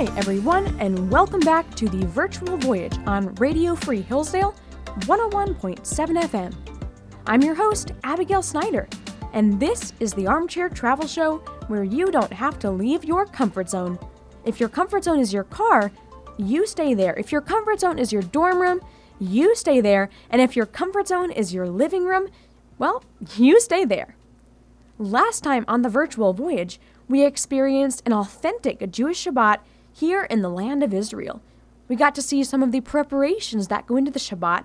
Hi, everyone, and welcome back to the virtual voyage on Radio Free Hillsdale 101.7 FM. I'm your host, Abigail Snyder, and this is the Armchair Travel Show where you don't have to leave your comfort zone. If your comfort zone is your car, you stay there. If your comfort zone is your dorm room, you stay there. And if your comfort zone is your living room, well, you stay there. Last time on the virtual voyage, we experienced an authentic Jewish Shabbat here in the land of Israel. We got to see some of the preparations that go into the Shabbat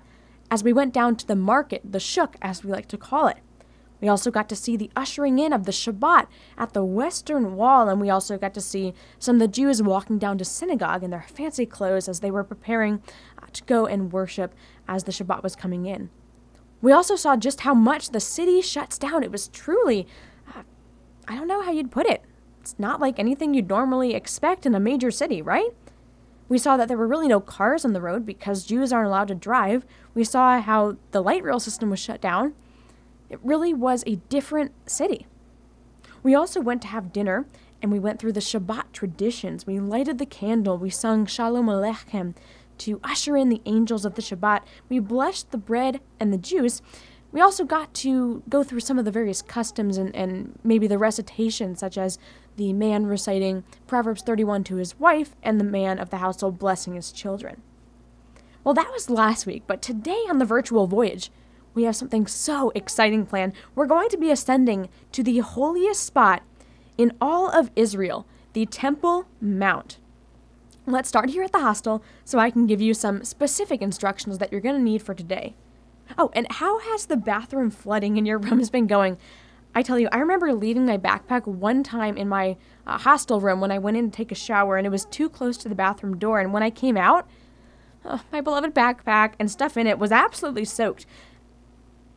as we went down to the market, the shuk, as we like to call it. We also got to see the ushering in of the Shabbat at the Western Wall, and we also got to see some of the Jews walking down to synagogue in their fancy clothes as they were preparing uh, to go and worship as the Shabbat was coming in. We also saw just how much the city shuts down. It was truly, uh, I don't know how you'd put it, it's not like anything you'd normally expect in a major city, right? We saw that there were really no cars on the road because Jews aren't allowed to drive. We saw how the light rail system was shut down. It really was a different city. We also went to have dinner and we went through the Shabbat traditions. We lighted the candle, we sung Shalom Aleichem to usher in the angels of the Shabbat. We blessed the bread and the juice, we also got to go through some of the various customs and, and maybe the recitations, such as the man reciting Proverbs 31 to his wife and the man of the household blessing his children. Well, that was last week, but today on the virtual voyage, we have something so exciting planned. We're going to be ascending to the holiest spot in all of Israel, the Temple Mount. Let's start here at the hostel so I can give you some specific instructions that you're going to need for today. Oh, and how has the bathroom flooding in your rooms been going? I tell you, I remember leaving my backpack one time in my uh, hostel room when I went in to take a shower and it was too close to the bathroom door. And when I came out, oh, my beloved backpack and stuff in it was absolutely soaked.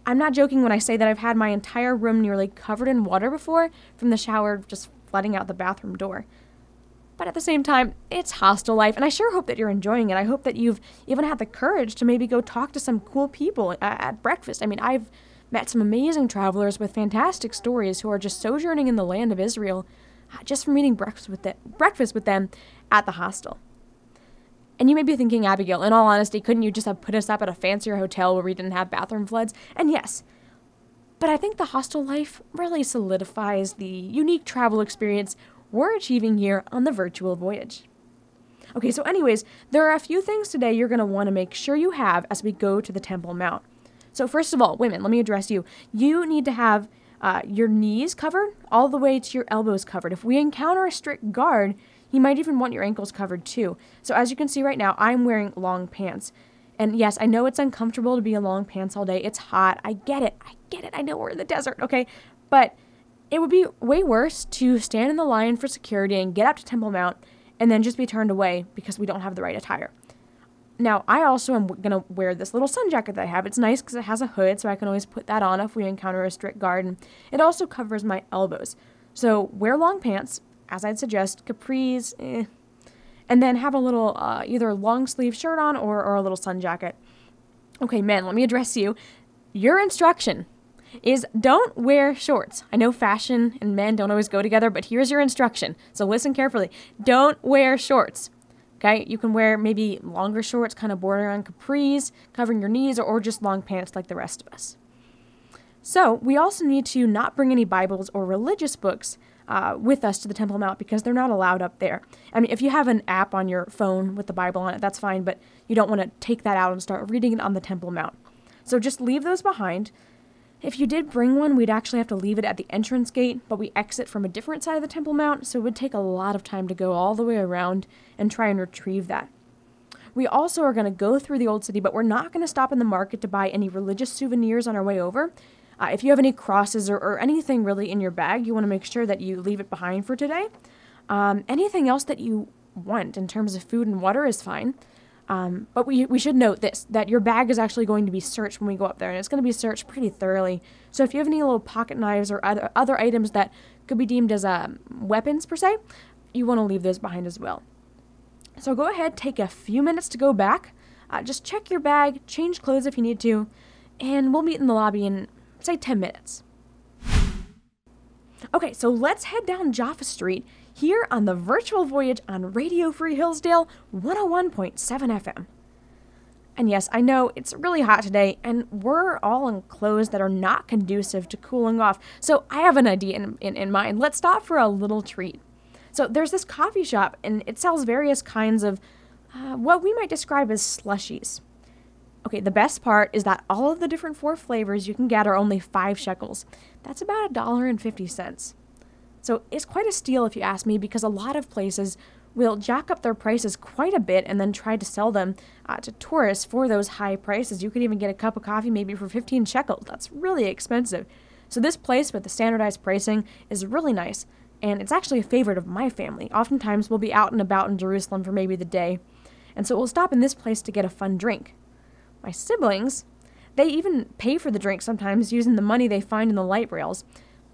I'm not joking when I say that I've had my entire room nearly covered in water before from the shower just flooding out the bathroom door. But at the same time, it's hostel life, and I sure hope that you're enjoying it. I hope that you've even had the courage to maybe go talk to some cool people at breakfast. I mean, I've met some amazing travelers with fantastic stories who are just sojourning in the land of Israel uh, just from eating breakfast with, them, breakfast with them at the hostel. And you may be thinking, Abigail, in all honesty, couldn't you just have put us up at a fancier hotel where we didn't have bathroom floods? And yes, but I think the hostel life really solidifies the unique travel experience we're achieving here on the virtual voyage. Okay, so, anyways, there are a few things today you're going to want to make sure you have as we go to the Temple Mount. So, first of all, women, let me address you. You need to have uh, your knees covered all the way to your elbows covered. If we encounter a strict guard, he might even want your ankles covered too. So, as you can see right now, I'm wearing long pants. And yes, I know it's uncomfortable to be in long pants all day. It's hot. I get it. I get it. I know we're in the desert, okay? But it would be way worse to stand in the line for security and get up to Temple Mount and then just be turned away because we don't have the right attire. Now, I also am going to wear this little sun jacket that I have. It's nice because it has a hood, so I can always put that on if we encounter a strict guard. And it also covers my elbows. So wear long pants, as I'd suggest, capris, eh, and then have a little uh, either long sleeve shirt on or, or a little sun jacket. Okay, men, let me address you. Your instruction is don't wear shorts. I know fashion and men don't always go together, but here's your instruction. So listen carefully. Don't wear shorts. Okay, you can wear maybe longer shorts, kind of border on capris, covering your knees, or, or just long pants like the rest of us. So, we also need to not bring any Bibles or religious books uh, with us to the Temple Mount because they're not allowed up there. I mean, if you have an app on your phone with the Bible on it, that's fine, but you don't want to take that out and start reading it on the Temple Mount. So just leave those behind. If you did bring one, we'd actually have to leave it at the entrance gate, but we exit from a different side of the Temple Mount, so it would take a lot of time to go all the way around and try and retrieve that. We also are going to go through the Old City, but we're not going to stop in the market to buy any religious souvenirs on our way over. Uh, if you have any crosses or, or, anything really in your bag, you want to make sure that you leave it behind for today. Um, anything else that you want in terms of food and water is fine. Um, but we, we should note this that your bag is actually going to be searched when we go up there, and it's going to be searched pretty thoroughly. So if you have any little pocket knives or other, other items that could be deemed as uh, weapons per se, you want to leave those behind as well. So go ahead, take a few minutes to go back. Uh, just check your bag, change clothes if you need to, and we'll meet in the lobby in, say, 10 minutes. Okay, so let's head down Jaffa Street here on the virtual voyage on Radio Free Hillsdale 101.7 FM. And yes, I know it's really hot today, and we're all in clothes that are not conducive to cooling off. So I have an idea in, in, in mind. Let's stop for a little treat. So there's this coffee shop, and it sells various kinds of uh, what we might describe as slushies. Okay, the best part is that all of the different four flavors you can get are only five shekels. That's about a dollar and fifty cents. So it's quite a steal if you ask me, because a lot of places will jack up their prices quite a bit and then try to sell them uh, to tourists for those high prices. You could even get a cup of coffee maybe for 15 shekels. That's really expensive. So this place with the standardized pricing is really nice, and it's actually a favorite of my family. Oftentimes we'll be out and about in Jerusalem for maybe the day, and so we'll stop in this place to get a fun drink. My siblings, they even pay for the drink sometimes using the money they find in the light rails.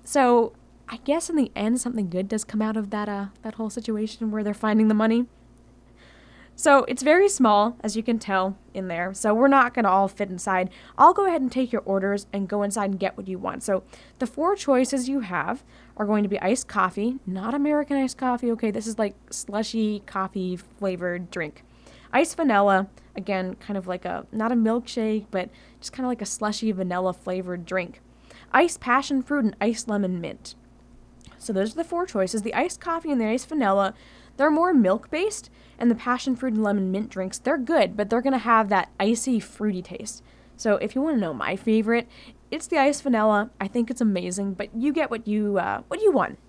So I guess in the end, something good does come out of that uh, that whole situation where they're finding the money. So it's very small, as you can tell in there. So we're not gonna all fit inside. I'll go ahead and take your orders and go inside and get what you want. So the four choices you have are going to be iced coffee, not American iced coffee. Okay, this is like slushy coffee flavored drink. Iced vanilla, again, kind of like a not a milkshake, but just kind of like a slushy vanilla flavored drink. Iced passion fruit and iced lemon mint. So those are the four choices. The iced coffee and the iced vanilla, they're more milk based, and the passion fruit and lemon mint drinks, they're good, but they're gonna have that icy, fruity taste. So if you want to know my favorite, it's the iced vanilla. I think it's amazing, but you get what you uh, what you want.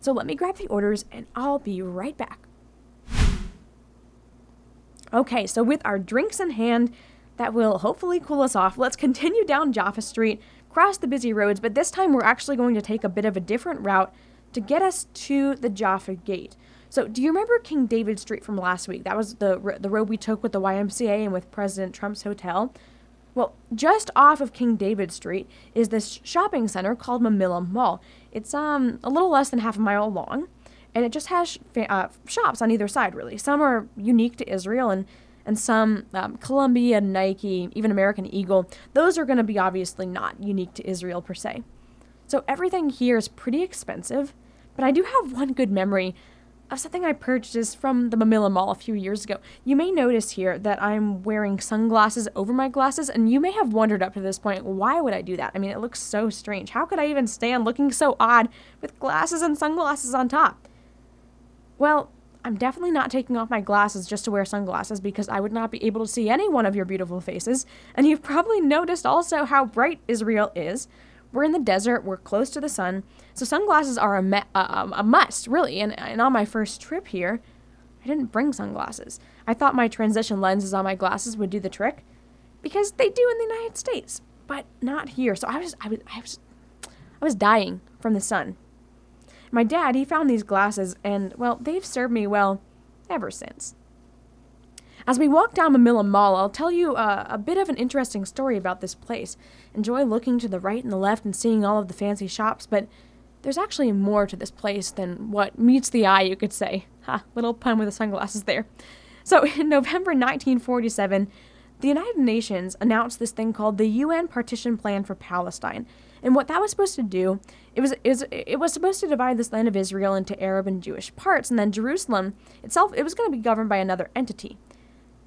So let me grab the orders, and I'll be right back. Okay, so with our drinks in hand, that will hopefully cool us off. Let's continue down Jaffa Street cross the busy roads, but this time we're actually going to take a bit of a different route to get us to the Jaffa Gate. So, do you remember King David Street from last week? That was the the road we took with the YMCA and with President Trump's hotel. Well, just off of King David Street is this shopping center called Mamilla Mall. It's um a little less than half a mile long, and it just has uh, shops on either side. Really, some are unique to Israel, and and some um, Columbia, Nike, even American Eagle, those are going to be obviously not unique to Israel per se. So everything here is pretty expensive, but I do have one good memory of something I purchased from the Mamilla Mall a few years ago. You may notice here that I'm wearing sunglasses over my glasses, and you may have wondered up to this point, why would I do that? I mean, it looks so strange. How could I even stand looking so odd with glasses and sunglasses on top? Well, I'm definitely not taking off my glasses just to wear sunglasses because I would not be able to see any one of your beautiful faces. And you've probably noticed also how bright Israel is. We're in the desert, we're close to the sun, so sunglasses are a, me- uh, a must, really. And, and on my first trip here, I didn't bring sunglasses. I thought my transition lenses on my glasses would do the trick because they do in the United States, but not here. So I was, I was, I was, I was dying from the sun. My dad, he found these glasses, and, well, they've served me well ever since. As we walk down Mamilla Mall, I'll tell you uh, a bit of an interesting story about this place. Enjoy looking to the right and the left and seeing all of the fancy shops, but there's actually more to this place than what meets the eye, you could say. Ha, little pun with the sunglasses there. So, in November 1947, the United Nations announced this thing called the UN Partition Plan for Palestine. And what that was supposed to do it was, it was it was supposed to divide this land of Israel into Arab and Jewish parts, and then Jerusalem itself it was going to be governed by another entity.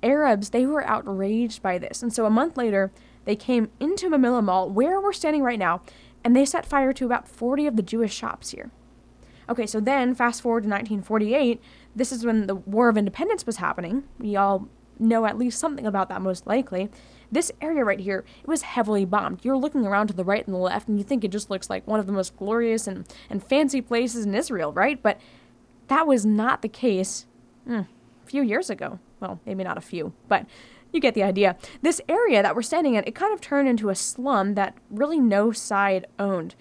Arabs they were outraged by this, and so a month later they came into Mamilla Mall, where we're standing right now, and they set fire to about 40 of the Jewish shops here. Okay, so then fast forward to 1948, this is when the War of Independence was happening. We all know at least something about that, most likely. This area right here, it was heavily bombed. You're looking around to the right and the left, and you think it just looks like one of the most glorious and, and fancy places in Israel, right? But that was not the case mm, a few years ago. Well, maybe not a few, but you get the idea. This area that we're standing in, it kind of turned into a slum that really no side owned.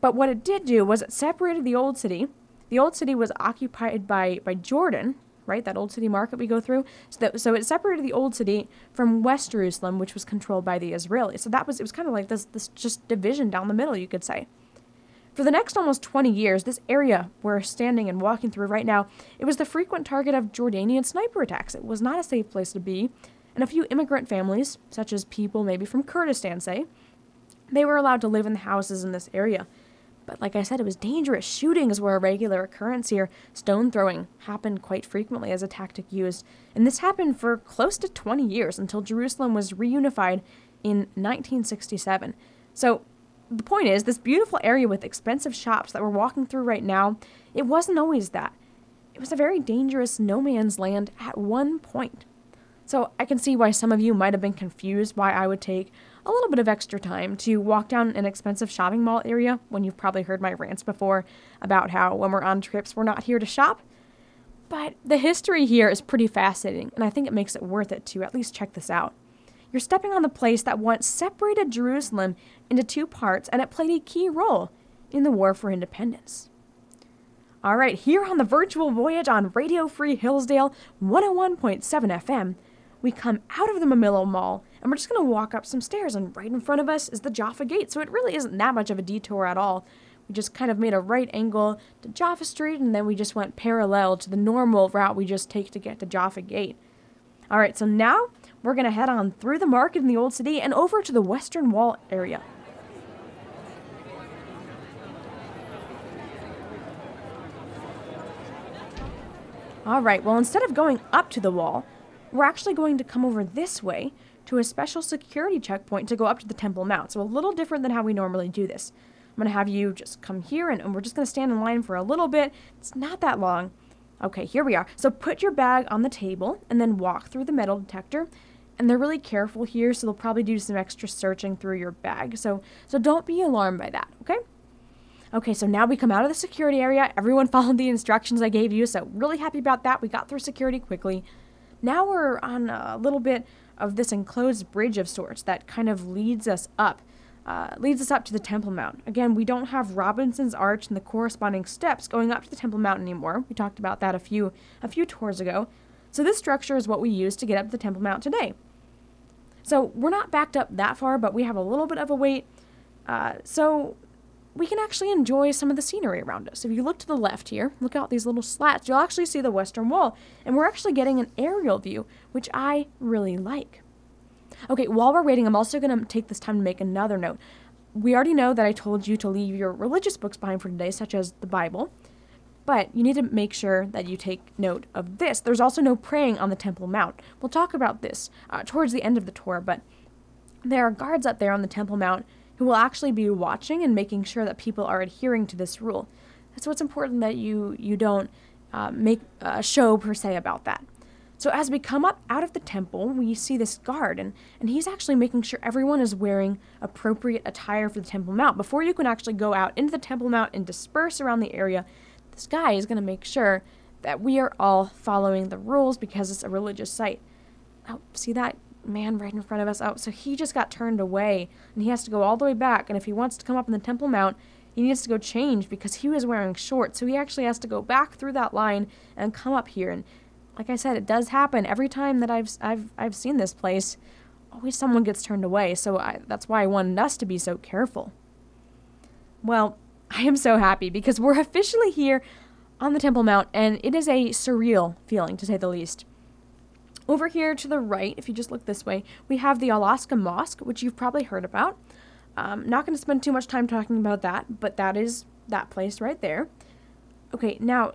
But what it did do was it separated the old city. The old city was occupied by, by Jordan, right? That old city market we go through. So, that, so it separated the old city from West Jerusalem, which was controlled by the Israelis. So that was it was kind of like this this just division down the middle, you could say. For the next almost 20 years, this area we're standing and walking through right now, it was the frequent target of Jordanian sniper attacks. It was not a safe place to be, and a few immigrant families, such as people maybe from Kurdistan, say, they were allowed to live in the houses in this area. But like I said, it was dangerous. Shootings were a regular occurrence here. Stone throwing happened quite frequently as a tactic used. And this happened for close to 20 years until Jerusalem was reunified in 1967. So the point is, this beautiful area with expensive shops that we're walking through right now, it wasn't always that. It was a very dangerous no man's land at one point. So I can see why some of you might have been confused why I would take a little bit of extra time to walk down an expensive shopping mall area when you've probably heard my rants before about how when we're on trips, we're not here to shop. But the history here is pretty fascinating, and I think it makes it worth it to at least check this out. You're stepping on the place that once separated Jerusalem into two parts, and it played a key role in the War for Independence. All right, here on the virtual voyage on Radio Free Hillsdale 101.7 FM, we come out of the Mamilla Mall and we're just going to walk up some stairs, and right in front of us is the Jaffa Gate. So it really isn't that much of a detour at all. We just kind of made a right angle to Jaffa Street, and then we just went parallel to the normal route we just take to get to Jaffa Gate. All right, so now we're going to head on through the market in the Old City and over to the Western Wall area. All right, well, instead of going up to the wall, we're actually going to come over this way to a special security checkpoint to go up to the Temple Mount. So a little different than how we normally do this. I'm going to have you just come here and, and we're just going to stand in line for a little bit. It's not that long. Okay, here we are. So put your bag on the table and then walk through the metal detector. And they're really careful here, so they'll probably do some extra searching through your bag. So so don't be alarmed by that, okay? Okay, so now we come out of the security area. Everyone followed the instructions I gave you, so really happy about that. We got through security quickly. Now we're on a little bit of this enclosed bridge of sorts that kind of leads us up. Uh, leads us up to the Temple Mount. Again, we don't have Robinson's Arch and the corresponding steps going up to the Temple Mount anymore. We talked about that a few a few tours ago. So this structure is what we use to get up to the Temple Mount today. So we're not backed up that far, but we have a little bit of a wait. Uh, so we can actually enjoy some of the scenery around us. If you look to the left here, look out these little slats, you'll actually see the western wall, and we're actually getting an aerial view, which I really like. Okay, while we're waiting, I'm also going to take this time to make another note. We already know that I told you to leave your religious books behind for today, such as the Bible, but you need to make sure that you take note of this. There's also no praying on the Temple Mount. We'll talk about this uh, towards the end of the tour, but there are guards up there on the Temple Mount who will actually be watching and making sure that people are adhering to this rule. That's what's important that you you don't uh, make a show per se about that. So as we come up out of the temple, we see this guard, and, and he's actually making sure everyone is wearing appropriate attire for the Temple Mount. Before you can actually go out into the Temple Mount and disperse around the area, this guy is going to make sure that we are all following the rules because it's a religious site. Oh, see that? Man right in front of us. Oh, so he just got turned away and he has to go all the way back. And if he wants to come up in the Temple Mount, he needs to go change because he was wearing shorts. So he actually has to go back through that line and come up here. And like I said, it does happen every time that I've I've I've seen this place. Always someone gets turned away. So I, that's why I wanted us to be so careful. Well, I am so happy because we're officially here on the Temple Mount, and it is a surreal feeling to say the least. Over here to the right, if you just look this way, we have the Al-Aqsa Mosque, which you've probably heard about. Um, not going to spend too much time talking about that, but that is that place right there. Okay, now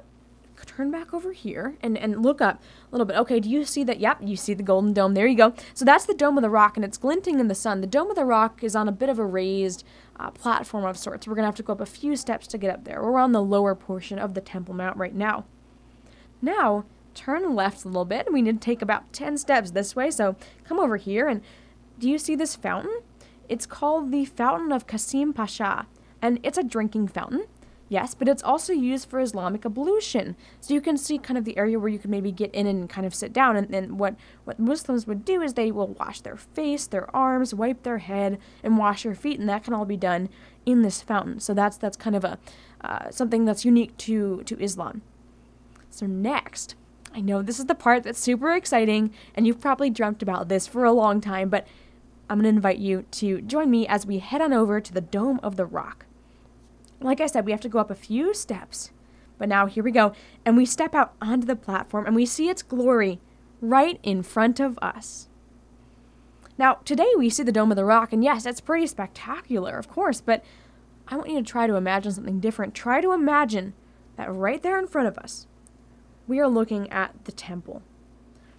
turn back over here and, and look up a little bit. Okay, do you see that? Yep, you see the golden dome. There you go. So that's the Dome of the Rock, and it's glinting in the sun. The Dome of the Rock is on a bit of a raised uh, platform of sorts. We're going to have to go up a few steps to get up there. We're on the lower portion of the Temple Mount right now. Now, turn left a little bit. We need to take about 10 steps this way. So come over here and do you see this fountain? It's called the Fountain of Qasim Pasha and it's a drinking fountain. Yes, but it's also used for Islamic ablution. So you can see kind of the area where you can maybe get in and kind of sit down. And then what, what Muslims would do is they will wash their face, their arms, wipe their head, and wash their feet. And that can all be done in this fountain. So that's that's kind of a uh, something that's unique to to Islam. So next, I know this is the part that's super exciting, and you've probably dreamt about this for a long time, but I'm going to invite you to join me as we head on over to the Dome of the Rock. Like I said, we have to go up a few steps, but now here we go, and we step out onto the platform and we see its glory right in front of us. Now, today we see the Dome of the Rock, and yes, it's pretty spectacular, of course, but I want you to try to imagine something different. Try to imagine that right there in front of us, we are looking at the temple.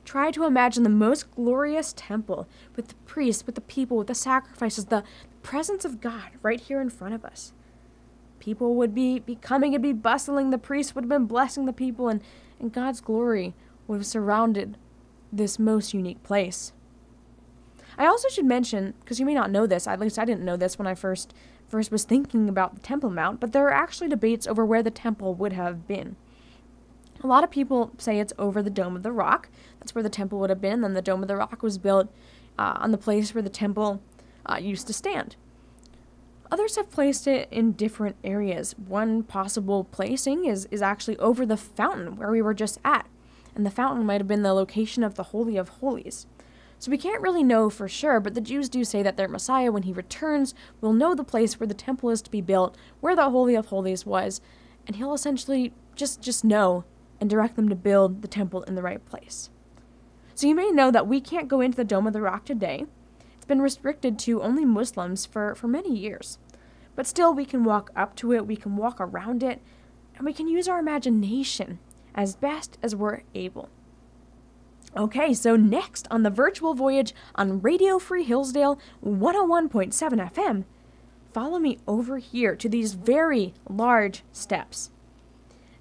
Try to imagine the most glorious temple with the priests, with the people, with the sacrifices, the presence of God right here in front of us. People would be, be coming and be bustling, the priests would have been blessing the people, and, and God's glory would have surrounded this most unique place. I also should mention, because you may not know this, at least I didn't know this when I first first was thinking about the Temple Mount, but there are actually debates over where the temple would have been. A lot of people say it's over the Dome of the Rock. That's where the temple would have been. Then the Dome of the Rock was built uh, on the place where the temple uh, used to stand. Others have placed it in different areas. One possible placing is, is actually over the fountain where we were just at, and the fountain might have been the location of the Holy of Holies. So we can't really know for sure, but the Jews do say that their Messiah, when he returns, will know the place where the temple is to be built, where the Holy of Holies was, and he'll essentially just just know and direct them to build the temple in the right place. So you may know that we can't go into the Dome of the Rock today. It's been restricted to only Muslims for, for many years. But still, we can walk up to it, we can walk around it, and we can use our imagination as best as we're able. Okay, so next on the virtual voyage on Radio Free Hillsdale 101.7 FM, follow me over here to these very large steps.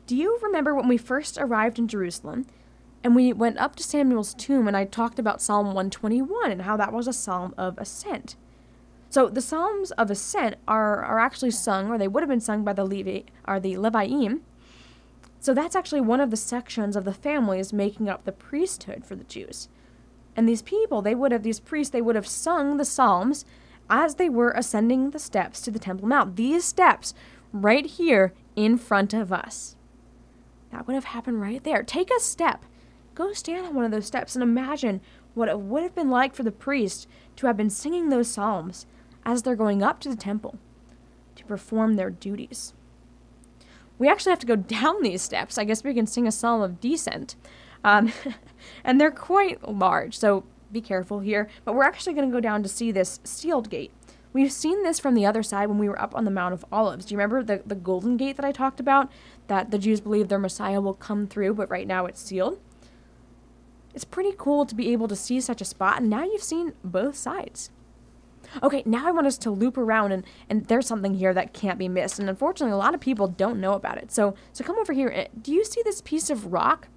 Do you remember when we first arrived in Jerusalem and we went up to Samuel's tomb and I talked about Psalm 121 and how that was a psalm of ascent? So the psalms of ascent are, are actually sung, or they would have been sung by the Levi, or the Leviim, so that's actually one of the sections of the families making up the priesthood for the Jews. And these people, they would have, these priests, they would have sung the Psalms as they were ascending the steps to the Temple Mount. These steps right here in front of us. That would have happened right there. Take a step. Go stand on one of those steps and imagine what it would have been like for the priest to have been singing those psalms as they're going up to the temple to perform their duties we actually have to go down these steps. I guess we can sing a psalm of descent. Um, and they're quite large, so be careful here. But we're actually going to go down to see this sealed gate. We've seen this from the other side when we were up on the Mount of Olives. Do you remember the, the golden gate that I talked about? That the Jews believe their Messiah will come through, but right now it's sealed? It's pretty cool to be able to see such a spot, and now you've seen both sides. Okay, now I want us to loop around and, and there's something here that can't be missed. And unfortunately, a lot of people don't know about it. So, so come over here. Eh, do you see this piece of rock?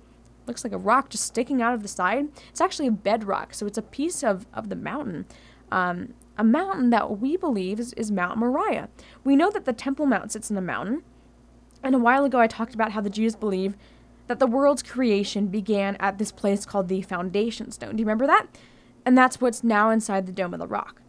Looks like a rock just sticking out of the side. It's actually a bedrock. So it's a piece of, of the mountain. Um, a mountain that we believe is, is Mount Moriah. We know that the Temple Mount sits in a mountain. And a while ago, I talked about how the Jews believe that the world's creation began at this place called the Foundation Stone. Do you remember that? And that's what's now inside the Dome of the Rock.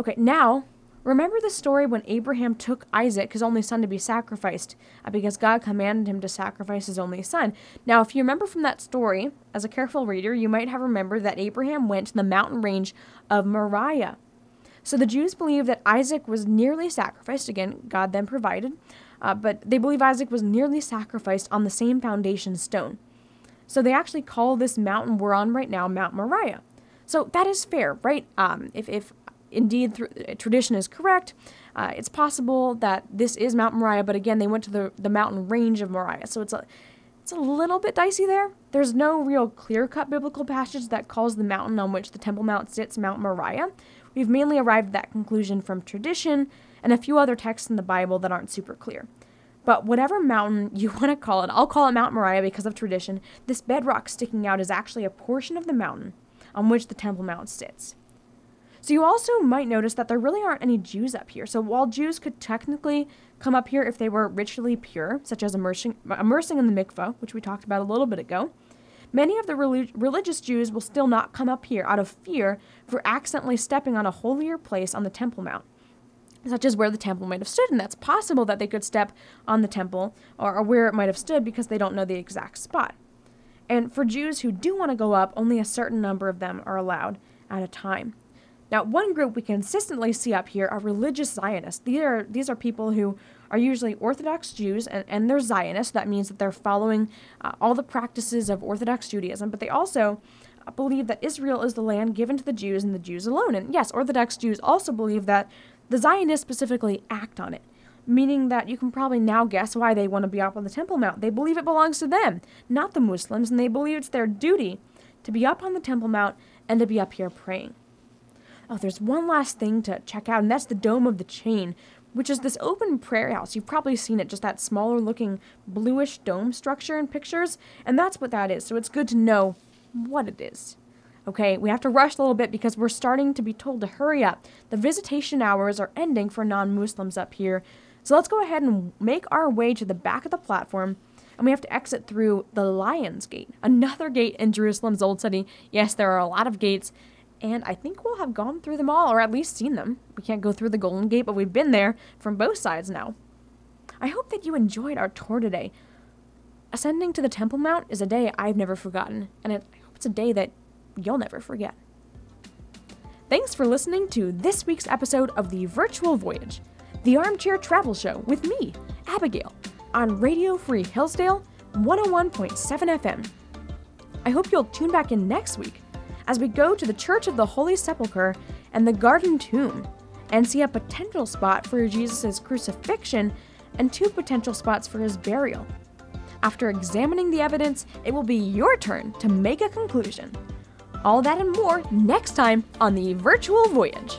Okay, now, remember the story when Abraham took Isaac, his only son, to be sacrificed uh, because God commanded him to sacrifice his only son. Now, if you remember from that story, as a careful reader, you might have remembered that Abraham went to the mountain range of Moriah. So the Jews believe that Isaac was nearly sacrificed. Again, God then provided. Uh, but they believe Isaac was nearly sacrificed on the same foundation stone. So they actually call this mountain we're on right now Mount Moriah. So that is fair, right? Um, if, if indeed th- tradition is correct, uh, it's possible that this is Mount Moriah, but again, they went to the, the mountain range of Moriah. So it's a, it's a little bit dicey there. There's no real clear cut biblical passage that calls the mountain on which the Temple Mount sits Mount Moriah. We've mainly arrived at that conclusion from tradition and a few other texts in the Bible that aren't super clear. But whatever mountain you want to call it, I'll call it Mount Moriah because of tradition. This bedrock sticking out is actually a portion of the mountain on which the Temple Mount sits. So you also might notice that there really aren't any Jews up here. So while Jews could technically come up here if they were ritually pure, such as immersing, immersing in the mikvah, which we talked about a little bit ago, many of the relig- religious Jews will still not come up here out of fear for accidentally stepping on a holier place on the Temple Mount such as where the temple might have stood, and that's possible that they could step on the temple or, where it might have stood because they don't know the exact spot. And for Jews who do want to go up, only a certain number of them are allowed at a time. Now, one group we consistently see up here are religious Zionists. These are, these are people who are usually Orthodox Jews and, and they're Zionists. That means that they're following uh, all the practices of Orthodox Judaism, but they also believe that Israel is the land given to the Jews and the Jews alone. And yes, Orthodox Jews also believe that the Zionists specifically act on it. meaning that you can probably now guess why they want to be up on the Temple Mount. They believe it belongs to them, not the Muslims, and they believe it's their duty to be up on the Temple Mount and to be up here praying. Oh, there's one last thing to check out, and that's the Dome of the Chain, which is this open prayer house. You've probably seen it, just that smaller looking bluish dome structure in pictures, and that's what that is. So it's good to know what it is. Okay, we have to rush a little bit because we're starting to be told to hurry up. The visitation hours are ending for non Muslims up here. So let's go ahead and make our way to the back of the platform. And we have to exit through the Lion's Gate, another gate in Jerusalem's Old City. Yes, there are a lot of gates, and I think we'll have gone through them all, or at least seen them. We can't go through the Golden Gate, but we've been there from both sides now. I hope that you enjoyed our tour today. Ascending to the Temple Mount is a day I've never forgotten, and I hope it's a day that you'll never forget. Thanks for listening to this week's episode of The Virtual Voyage, the armchair travel show with me, Abigail, on Radio Free Hillsdale 101.7 FM. I hope you'll tune back in next week as we go to the Church of the Holy Sepulchre and the Garden Tomb and see a potential spot for Jesus' crucifixion and two potential spots for his burial. After examining the evidence, it will be your turn to make a conclusion. All that and more next time on the Virtual Voyage.